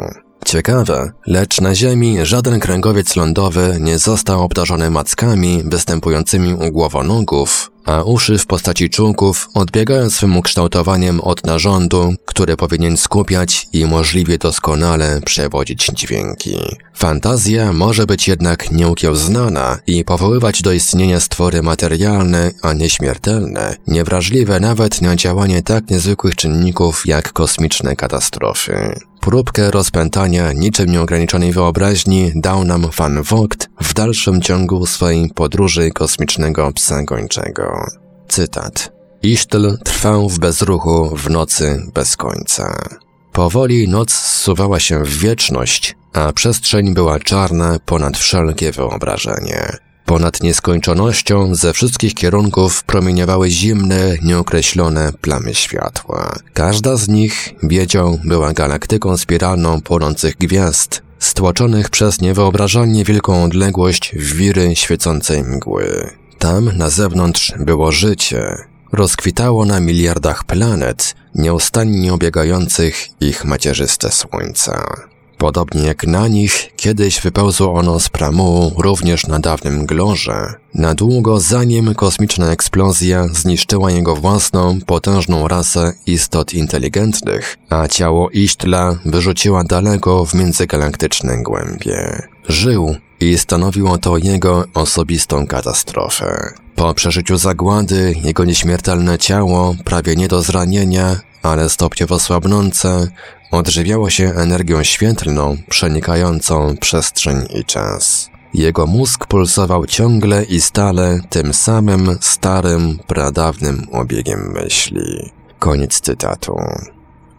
Ciekawe, lecz na Ziemi żaden kręgowiec lądowy nie został obdarzony mackami występującymi u głowonogów, a uszy w postaci członków odbiegają swym ukształtowaniem od narządu, który powinien skupiać i możliwie doskonale przewodzić dźwięki. Fantazja może być jednak nieukiełznana i powoływać do istnienia stwory materialne, a nieśmiertelne, niewrażliwe nawet na działanie tak niezwykłych czynników jak kosmiczne katastrofy. Próbkę rozpętania niczym nieograniczonej wyobraźni dał nam Van Vogt w dalszym ciągu swojej podróży kosmicznego psa gończego. Cytat. Isztl trwał w bezruchu w nocy bez końca. Powoli noc zsuwała się w wieczność, a przestrzeń była czarna ponad wszelkie wyobrażenie. Ponad nieskończonością ze wszystkich kierunków promieniowały zimne, nieokreślone plamy światła. Każda z nich, wiedział, była galaktyką spiralną płonących gwiazd, stłoczonych przez niewyobrażalnie wielką odległość w wiry świecącej mgły. Tam, na zewnątrz, było życie. Rozkwitało na miliardach planet, nieustannie obiegających ich macierzyste słońca. Podobnie jak na nich, kiedyś wypełzło ono z pramułu również na dawnym glorze, na długo zanim kosmiczna eksplozja zniszczyła jego własną, potężną rasę istot inteligentnych, a ciało Iśtla wyrzuciła daleko w międzygalaktyczne głębie. Żył i stanowiło to jego osobistą katastrofę. Po przeżyciu zagłady, jego nieśmiertelne ciało, prawie nie do zranienia, ale stopniowo słabnące, odżywiało się energią świetlną przenikającą przestrzeń i czas. Jego mózg pulsował ciągle i stale tym samym starym, pradawnym obiegiem myśli. Koniec cytatu.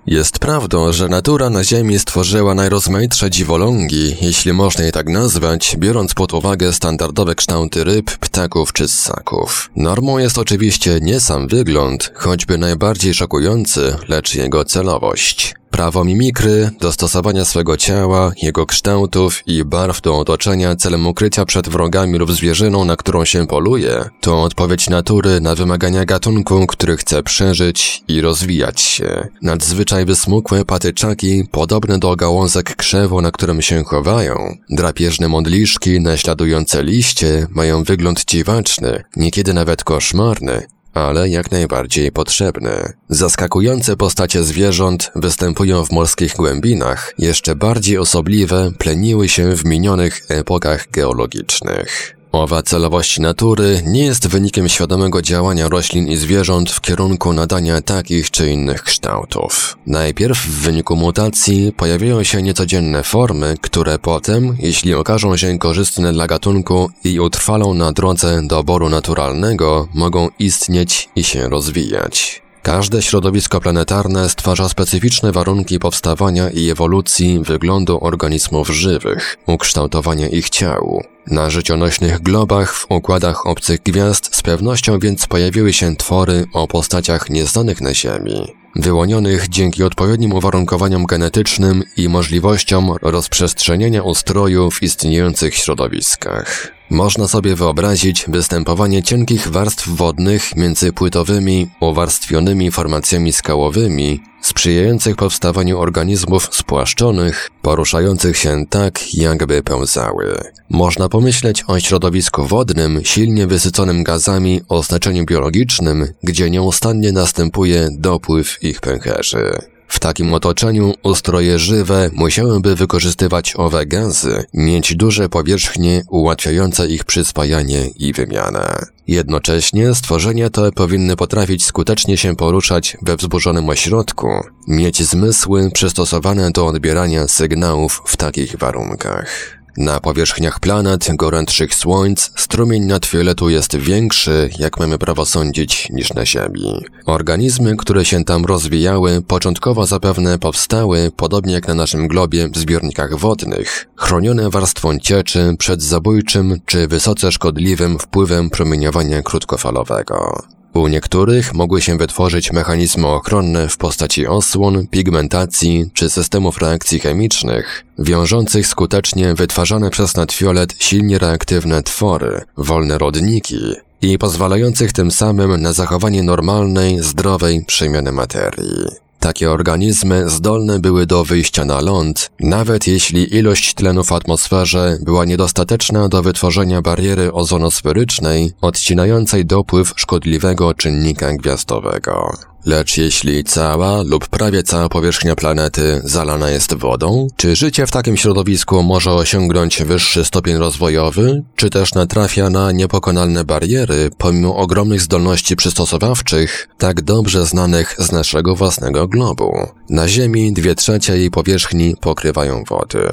Jest prawdą, że natura na Ziemi stworzyła najrozmaitsze dziwolągi, jeśli można je tak nazwać, biorąc pod uwagę standardowe kształty ryb, ptaków czy ssaków. Normą jest oczywiście nie sam wygląd, choćby najbardziej szokujący, lecz jego celowość. Prawo mimikry, dostosowania swego ciała, jego kształtów i barw do otoczenia celem ukrycia przed wrogami lub zwierzyną, na którą się poluje, to odpowiedź natury na wymagania gatunku, który chce przeżyć i rozwijać się. Nadzwyczaj wysmukłe patyczaki, podobne do gałązek krzewu, na którym się chowają, drapieżne modliszki naśladujące liście mają wygląd dziwaczny, niekiedy nawet koszmarny, ale jak najbardziej potrzebny. Zaskakujące postacie zwierząt występują w morskich głębinach, jeszcze bardziej osobliwe pleniły się w minionych epokach geologicznych. Owa celowość natury nie jest wynikiem świadomego działania roślin i zwierząt w kierunku nadania takich czy innych kształtów. Najpierw w wyniku mutacji pojawiają się niecodzienne formy, które potem, jeśli okażą się korzystne dla gatunku i utrwalą na drodze doboru naturalnego, mogą istnieć i się rozwijać. Każde środowisko planetarne stwarza specyficzne warunki powstawania i ewolucji wyglądu organizmów żywych, ukształtowania ich ciał. Na życionośnych globach w układach obcych gwiazd z pewnością więc pojawiły się twory o postaciach nieznanych na Ziemi, wyłonionych dzięki odpowiednim uwarunkowaniom genetycznym i możliwościom rozprzestrzenienia ustroju w istniejących środowiskach. Można sobie wyobrazić występowanie cienkich warstw wodnych między płytowymi, uwarstwionymi formacjami skałowymi, sprzyjających powstawaniu organizmów spłaszczonych, poruszających się tak, jakby pełzały. Można pomyśleć o środowisku wodnym, silnie wysyconym gazami o znaczeniu biologicznym, gdzie nieustannie następuje dopływ ich pęcherzy. W takim otoczeniu ustroje żywe musiałyby wykorzystywać owe gazy, mieć duże powierzchnie ułatwiające ich przyspajanie i wymianę. Jednocześnie stworzenia te powinny potrafić skutecznie się poruszać we wzburzonym ośrodku, mieć zmysły przystosowane do odbierania sygnałów w takich warunkach. Na powierzchniach planet gorętszych słońc strumień nadfioletu jest większy, jak mamy prawo sądzić, niż na Ziemi. Organizmy, które się tam rozwijały, początkowo zapewne powstały, podobnie jak na naszym globie, w zbiornikach wodnych, chronione warstwą cieczy przed zabójczym czy wysoce szkodliwym wpływem promieniowania krótkofalowego. U niektórych mogły się wytworzyć mechanizmy ochronne w postaci osłon, pigmentacji czy systemów reakcji chemicznych, wiążących skutecznie wytwarzane przez nadfiolet silnie reaktywne twory, wolne rodniki i pozwalających tym samym na zachowanie normalnej, zdrowej przemiany materii. Takie organizmy zdolne były do wyjścia na ląd, nawet jeśli ilość tlenu w atmosferze była niedostateczna do wytworzenia bariery ozonosferycznej odcinającej dopływ szkodliwego czynnika gwiazdowego. Lecz jeśli cała lub prawie cała powierzchnia planety zalana jest wodą, czy życie w takim środowisku może osiągnąć wyższy stopień rozwojowy, czy też natrafia na niepokonalne bariery pomimo ogromnych zdolności przystosowawczych, tak dobrze znanych z naszego własnego globu? Na Ziemi dwie trzecie jej powierzchni pokrywają wody.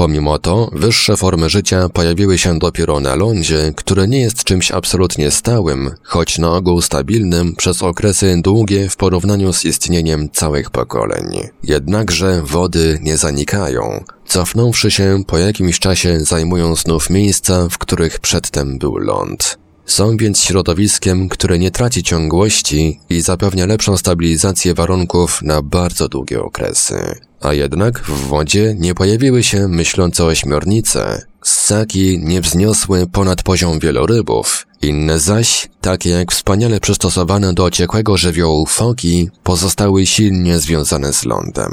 Pomimo to, wyższe formy życia pojawiły się dopiero na lądzie, które nie jest czymś absolutnie stałym, choć na ogół stabilnym przez okresy długie w porównaniu z istnieniem całych pokoleń. Jednakże wody nie zanikają. Cofnąwszy się, po jakimś czasie zajmują znów miejsca, w których przedtem był ląd. Są więc środowiskiem, które nie traci ciągłości i zapewnia lepszą stabilizację warunków na bardzo długie okresy. A jednak w wodzie nie pojawiły się myślące ośmiornice. Ssaki nie wzniosły ponad poziom wielorybów. Inne zaś, takie jak wspaniale przystosowane do ciekłego żywiołu foki, pozostały silnie związane z lądem.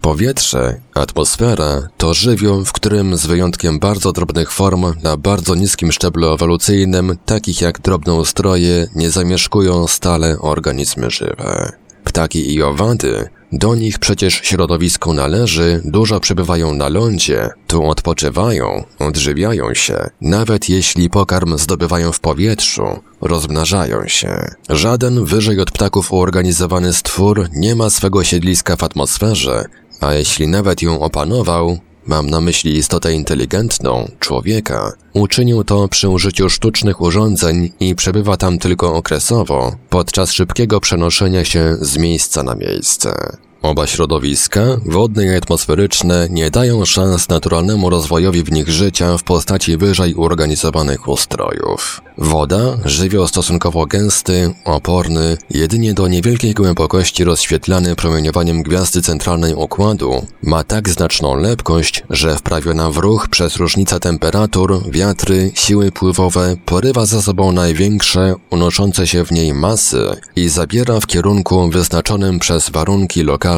Powietrze, atmosfera to żywioł, w którym z wyjątkiem bardzo drobnych form na bardzo niskim szczeblu ewolucyjnym, takich jak drobnoustroje, nie zamieszkują stale organizmy żywe. Ptaki i owady, do nich przecież środowisku należy, dużo przebywają na lądzie, tu odpoczywają, odżywiają się, nawet jeśli pokarm zdobywają w powietrzu, rozmnażają się. Żaden wyżej od ptaków uorganizowany stwór nie ma swego siedliska w atmosferze, a jeśli nawet ją opanował, mam na myśli istotę inteligentną, człowieka, uczynił to przy użyciu sztucznych urządzeń i przebywa tam tylko okresowo, podczas szybkiego przenoszenia się z miejsca na miejsce. Oba środowiska, wodne i atmosferyczne, nie dają szans naturalnemu rozwojowi w nich życia w postaci wyżej uorganizowanych ustrojów. Woda, żywioł stosunkowo gęsty, oporny, jedynie do niewielkiej głębokości rozświetlany promieniowaniem gwiazdy centralnej układu, ma tak znaczną lepkość, że wprawiona w ruch przez różnicę temperatur, wiatry, siły pływowe porywa za sobą największe, unoszące się w niej masy i zabiera w kierunku wyznaczonym przez warunki lokalne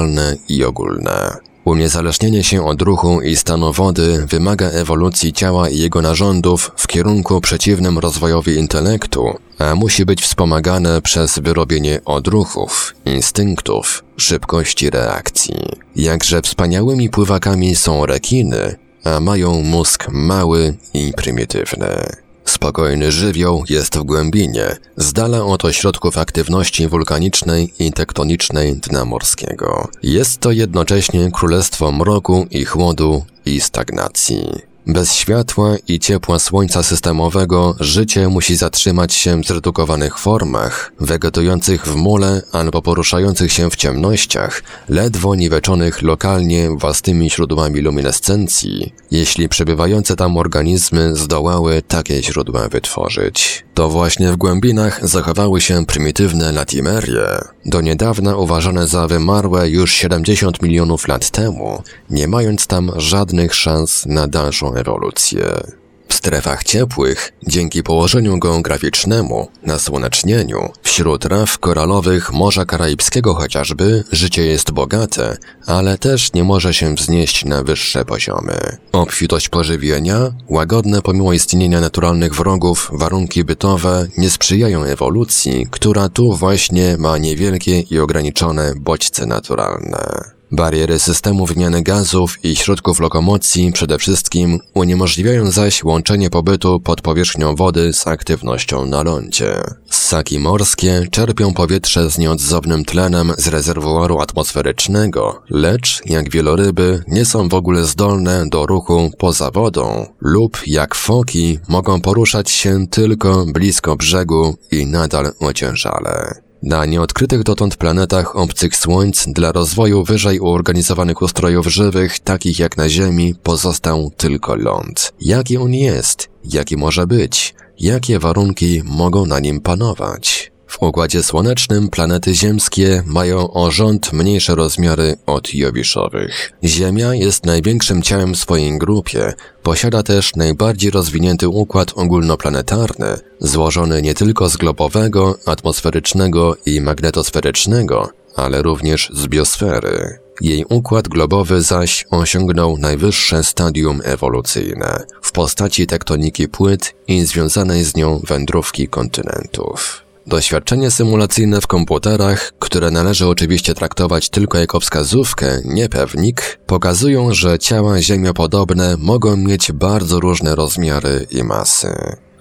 i ogólne. Uniezależnienie się od ruchu i stanu wody wymaga ewolucji ciała i jego narządów w kierunku przeciwnym rozwojowi intelektu, a musi być wspomagane przez wyrobienie odruchów, instynktów, szybkości reakcji. Jakże wspaniałymi pływakami są rekiny, a mają mózg mały i prymitywny. Spokojny żywioł jest w głębinie, z dala od ośrodków aktywności wulkanicznej i tektonicznej dna morskiego. Jest to jednocześnie królestwo mroku i chłodu i stagnacji. Bez światła i ciepła słońca systemowego życie musi zatrzymać się w zredukowanych formach, wegetujących w mule albo poruszających się w ciemnościach, ledwo niweczonych lokalnie własnymi źródłami luminescencji, jeśli przebywające tam organizmy zdołały takie źródła wytworzyć. To właśnie w głębinach zachowały się prymitywne latimerie, do niedawna uważane za wymarłe już 70 milionów lat temu, nie mając tam żadnych szans na dalszą ewolucję. W strefach ciepłych, dzięki położeniu geograficznemu, nasłonecznieniu, wśród raf koralowych Morza Karaibskiego chociażby, życie jest bogate, ale też nie może się wznieść na wyższe poziomy. Obfitość pożywienia, łagodne pomimo istnienia naturalnych wrogów warunki bytowe nie sprzyjają ewolucji, która tu właśnie ma niewielkie i ograniczone bodźce naturalne. Bariery systemu wymiany gazów i środków lokomocji przede wszystkim uniemożliwiają zaś łączenie pobytu pod powierzchnią wody z aktywnością na lądzie. Ssaki morskie czerpią powietrze z nieodzownym tlenem z rezerwuaru atmosferycznego, lecz, jak wieloryby, nie są w ogóle zdolne do ruchu poza wodą lub, jak foki, mogą poruszać się tylko blisko brzegu i nadal ociężale. Na nieodkrytych dotąd planetach obcych słońc dla rozwoju wyżej uorganizowanych ustrojów żywych, takich jak na Ziemi, pozostał tylko ląd. Jaki on jest? Jaki może być? Jakie warunki mogą na nim panować? W Układzie Słonecznym planety ziemskie mają o rząd mniejsze rozmiary od Jowiszowych. Ziemia jest największym ciałem w swojej grupie, posiada też najbardziej rozwinięty układ ogólnoplanetarny, złożony nie tylko z globowego, atmosferycznego i magnetosferycznego, ale również z biosfery. Jej układ globowy zaś osiągnął najwyższe stadium ewolucyjne w postaci tektoniki płyt i związanej z nią wędrówki kontynentów. Doświadczenie symulacyjne w komputerach, które należy oczywiście traktować tylko jako wskazówkę, nie pewnik, pokazują, że ciała ziemiopodobne mogą mieć bardzo różne rozmiary i masy.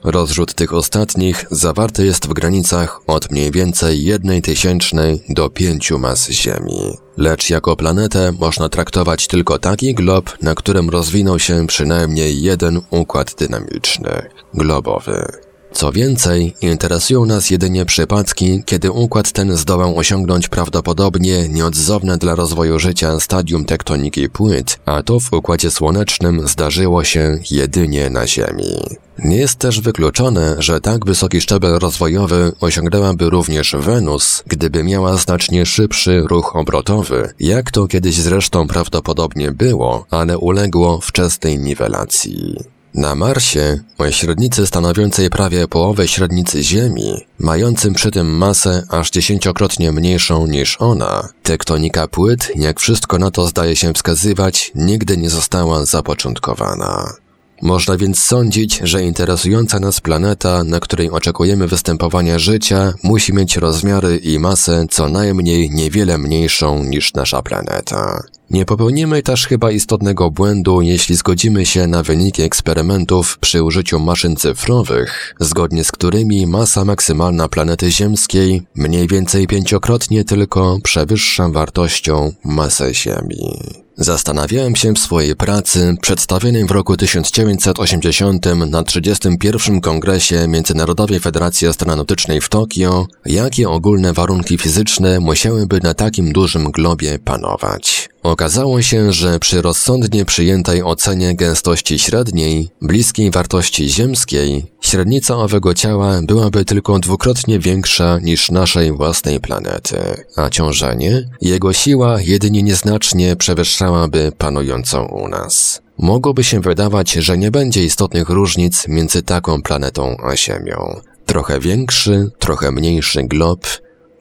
Rozrzut tych ostatnich zawarty jest w granicach od mniej więcej jednej tysięcznej do pięciu mas Ziemi. Lecz jako planetę można traktować tylko taki glob, na którym rozwinął się przynajmniej jeden układ dynamiczny globowy. Co więcej, interesują nas jedynie przypadki, kiedy układ ten zdołał osiągnąć prawdopodobnie nieodzowne dla rozwoju życia stadium tektoniki płyt, a to w Układzie Słonecznym zdarzyło się jedynie na Ziemi. Nie jest też wykluczone, że tak wysoki szczebel rozwojowy osiągnęłaby również Wenus, gdyby miała znacznie szybszy ruch obrotowy, jak to kiedyś zresztą prawdopodobnie było, ale uległo wczesnej niwelacji. Na Marsie, o średnicy stanowiącej prawie połowę średnicy Ziemi, mającym przy tym masę aż dziesięciokrotnie mniejszą niż ona, tektonika płyt, jak wszystko na to zdaje się wskazywać, nigdy nie została zapoczątkowana. Można więc sądzić, że interesująca nas planeta, na której oczekujemy występowania życia, musi mieć rozmiary i masę co najmniej niewiele mniejszą niż nasza planeta. Nie popełnimy też chyba istotnego błędu, jeśli zgodzimy się na wyniki eksperymentów przy użyciu maszyn cyfrowych, zgodnie z którymi masa maksymalna planety ziemskiej mniej więcej pięciokrotnie tylko przewyższa wartością masę Ziemi. Zastanawiałem się w swojej pracy, przedstawionej w roku 1980 na 31. Kongresie Międzynarodowej Federacji Astronautycznej w Tokio, jakie ogólne warunki fizyczne musiałyby na takim dużym globie panować. Okazało się, że przy rozsądnie przyjętej ocenie gęstości średniej, bliskiej wartości ziemskiej, średnica owego ciała byłaby tylko dwukrotnie większa niż naszej własnej planety, a ciążenie, jego siła jedynie nieznacznie przewyższałaby panującą u nas. Mogłoby się wydawać, że nie będzie istotnych różnic między taką planetą a Ziemią. Trochę większy, trochę mniejszy glob.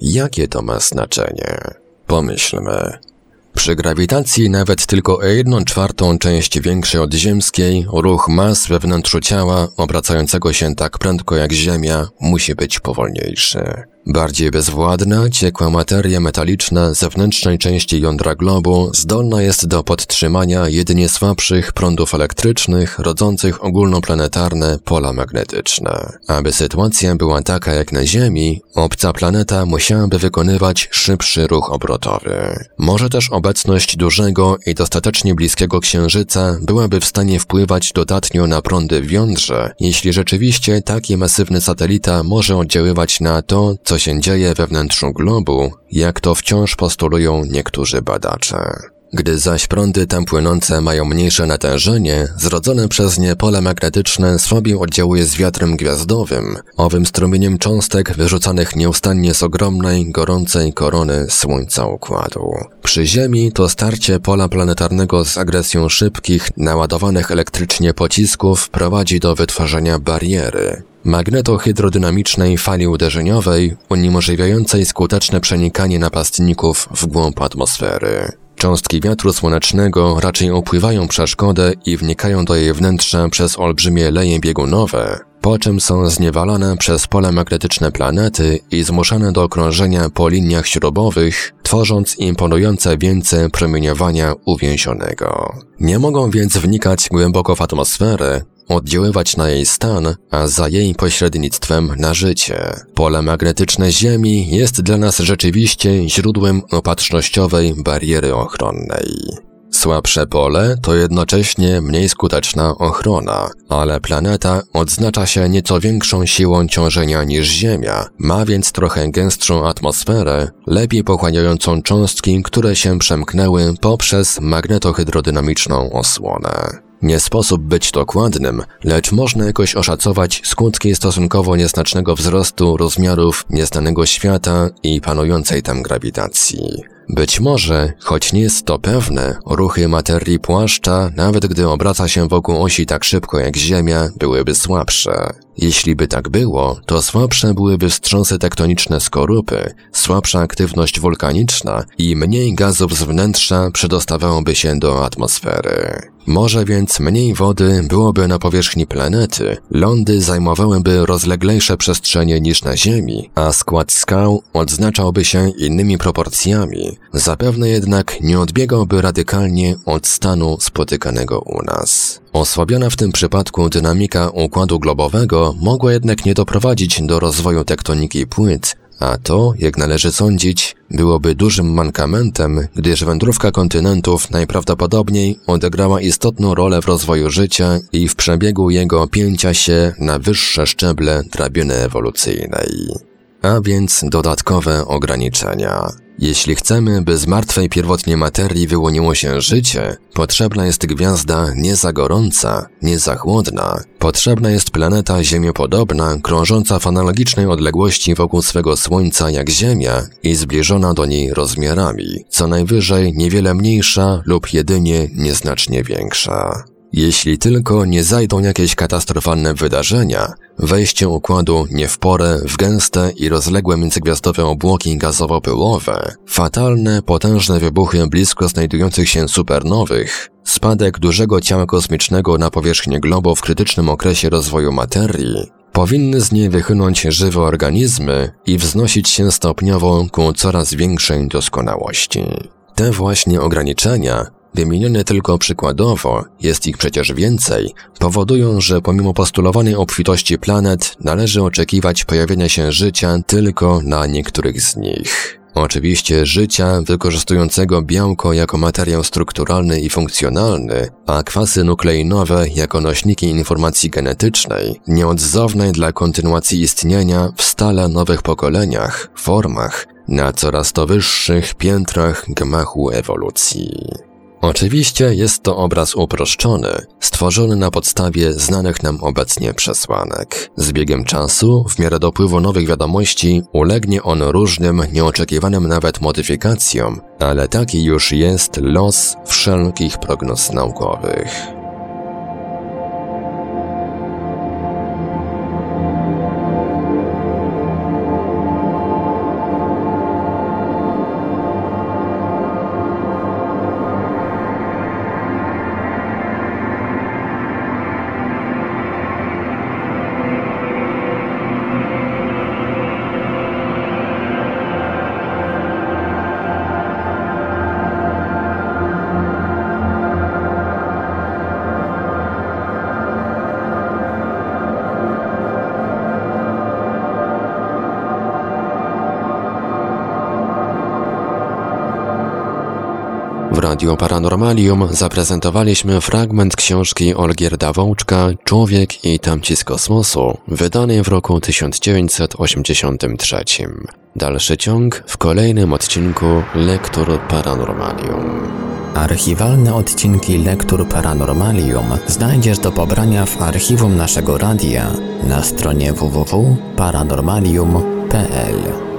Jakie to ma znaczenie? Pomyślmy. Przy grawitacji nawet tylko o jedną czwartą część większej od ziemskiej, ruch mas we wnętrzu ciała, obracającego się tak prędko jak Ziemia, musi być powolniejszy. Bardziej bezwładna, ciekła materia metaliczna zewnętrznej części jądra globu zdolna jest do podtrzymania jedynie słabszych prądów elektrycznych rodzących ogólnoplanetarne pola magnetyczne. Aby sytuacja była taka jak na Ziemi, obca planeta musiałaby wykonywać szybszy ruch obrotowy. Może też obecność dużego i dostatecznie bliskiego Księżyca byłaby w stanie wpływać dodatnio na prądy w jądrze, jeśli rzeczywiście taki masywny satelita może oddziaływać na to, co się dzieje we wnętrzu globu, jak to wciąż postulują niektórzy badacze. Gdy zaś prądy tam płynące mają mniejsze natężenie, zrodzone przez nie pole magnetyczne słabiej oddziałuje z wiatrem gwiazdowym, owym strumieniem cząstek wyrzucanych nieustannie z ogromnej, gorącej korony Słońca Układu. Przy Ziemi to starcie pola planetarnego z agresją szybkich, naładowanych elektrycznie pocisków prowadzi do wytworzenia bariery, magnetohydrodynamicznej fali uderzeniowej uniemożliwiającej skuteczne przenikanie napastników w głąb atmosfery. Cząstki wiatru słonecznego raczej opływają przeszkodę i wnikają do jej wnętrza przez olbrzymie leje biegunowe, po czym są zniewalane przez pole magnetyczne planety i zmuszane do okrążenia po liniach śrubowych, tworząc imponujące wieńce promieniowania uwięzionego. Nie mogą więc wnikać głęboko w atmosferę, oddziaływać na jej stan, a za jej pośrednictwem na życie. Pole magnetyczne Ziemi jest dla nas rzeczywiście źródłem opatrznościowej bariery ochronnej. Słabsze pole to jednocześnie mniej skuteczna ochrona, ale planeta odznacza się nieco większą siłą ciążenia niż Ziemia, ma więc trochę gęstszą atmosferę, lepiej pochłaniającą cząstki, które się przemknęły poprzez magnetohydrodynamiczną osłonę. Nie sposób być dokładnym, lecz można jakoś oszacować skutki stosunkowo nieznacznego wzrostu rozmiarów nieznanego świata i panującej tam grawitacji. Być może, choć nie jest to pewne, ruchy materii płaszcza, nawet gdy obraca się wokół osi tak szybko jak Ziemia, byłyby słabsze. Jeśli by tak było, to słabsze byłyby wstrząsy tektoniczne skorupy, słabsza aktywność wulkaniczna i mniej gazów z wnętrza przedostawałoby się do atmosfery. Może więc mniej wody byłoby na powierzchni planety, lądy zajmowałyby rozleglejsze przestrzenie niż na Ziemi, a skład skał odznaczałby się innymi proporcjami, Zapewne jednak nie odbiegałby radykalnie od stanu spotykanego u nas. Osłabiona w tym przypadku dynamika układu globowego mogła jednak nie doprowadzić do rozwoju tektoniki płyt, a to, jak należy sądzić, byłoby dużym mankamentem, gdyż wędrówka kontynentów najprawdopodobniej odegrała istotną rolę w rozwoju życia i w przebiegu jego pięcia się na wyższe szczeble drabiny ewolucyjnej. A więc dodatkowe ograniczenia. Jeśli chcemy, by z martwej pierwotnie materii wyłoniło się życie, potrzebna jest gwiazda nie za gorąca, nie za chłodna. Potrzebna jest planeta ziemiopodobna, krążąca w analogicznej odległości wokół swego Słońca jak Ziemia i zbliżona do niej rozmiarami, co najwyżej niewiele mniejsza lub jedynie nieznacznie większa. Jeśli tylko nie zajdą jakieś katastrofalne wydarzenia, wejście układu nie w porę w gęste i rozległe międzygwiazdowe obłoki gazowo-pyłowe, fatalne, potężne wybuchy blisko znajdujących się supernowych, spadek dużego ciała kosmicznego na powierzchnię globu w krytycznym okresie rozwoju materii, powinny z niej wychynąć żywe organizmy i wznosić się stopniowo ku coraz większej doskonałości. Te właśnie ograniczenia wymienione tylko przykładowo, jest ich przecież więcej, powodują, że pomimo postulowanej obfitości planet należy oczekiwać pojawienia się życia tylko na niektórych z nich. Oczywiście życia wykorzystującego białko jako materiał strukturalny i funkcjonalny, a kwasy nukleinowe jako nośniki informacji genetycznej, nieodzownej dla kontynuacji istnienia w stale nowych pokoleniach, formach, na coraz to wyższych piętrach gmachu ewolucji. Oczywiście jest to obraz uproszczony, stworzony na podstawie znanych nam obecnie przesłanek. Z biegiem czasu, w miarę dopływu nowych wiadomości, ulegnie on różnym, nieoczekiwanym nawet modyfikacjom, ale taki już jest los wszelkich prognoz naukowych. Radio Paranormalium zaprezentowaliśmy fragment książki Olgierda Wołczka Człowiek i tamci z kosmosu, wydanej w roku 1983. Dalszy ciąg w kolejnym odcinku Lektur Paranormalium.
Archiwalne odcinki Lektur Paranormalium znajdziesz do pobrania w archiwum naszego radia na stronie www.paranormalium.pl.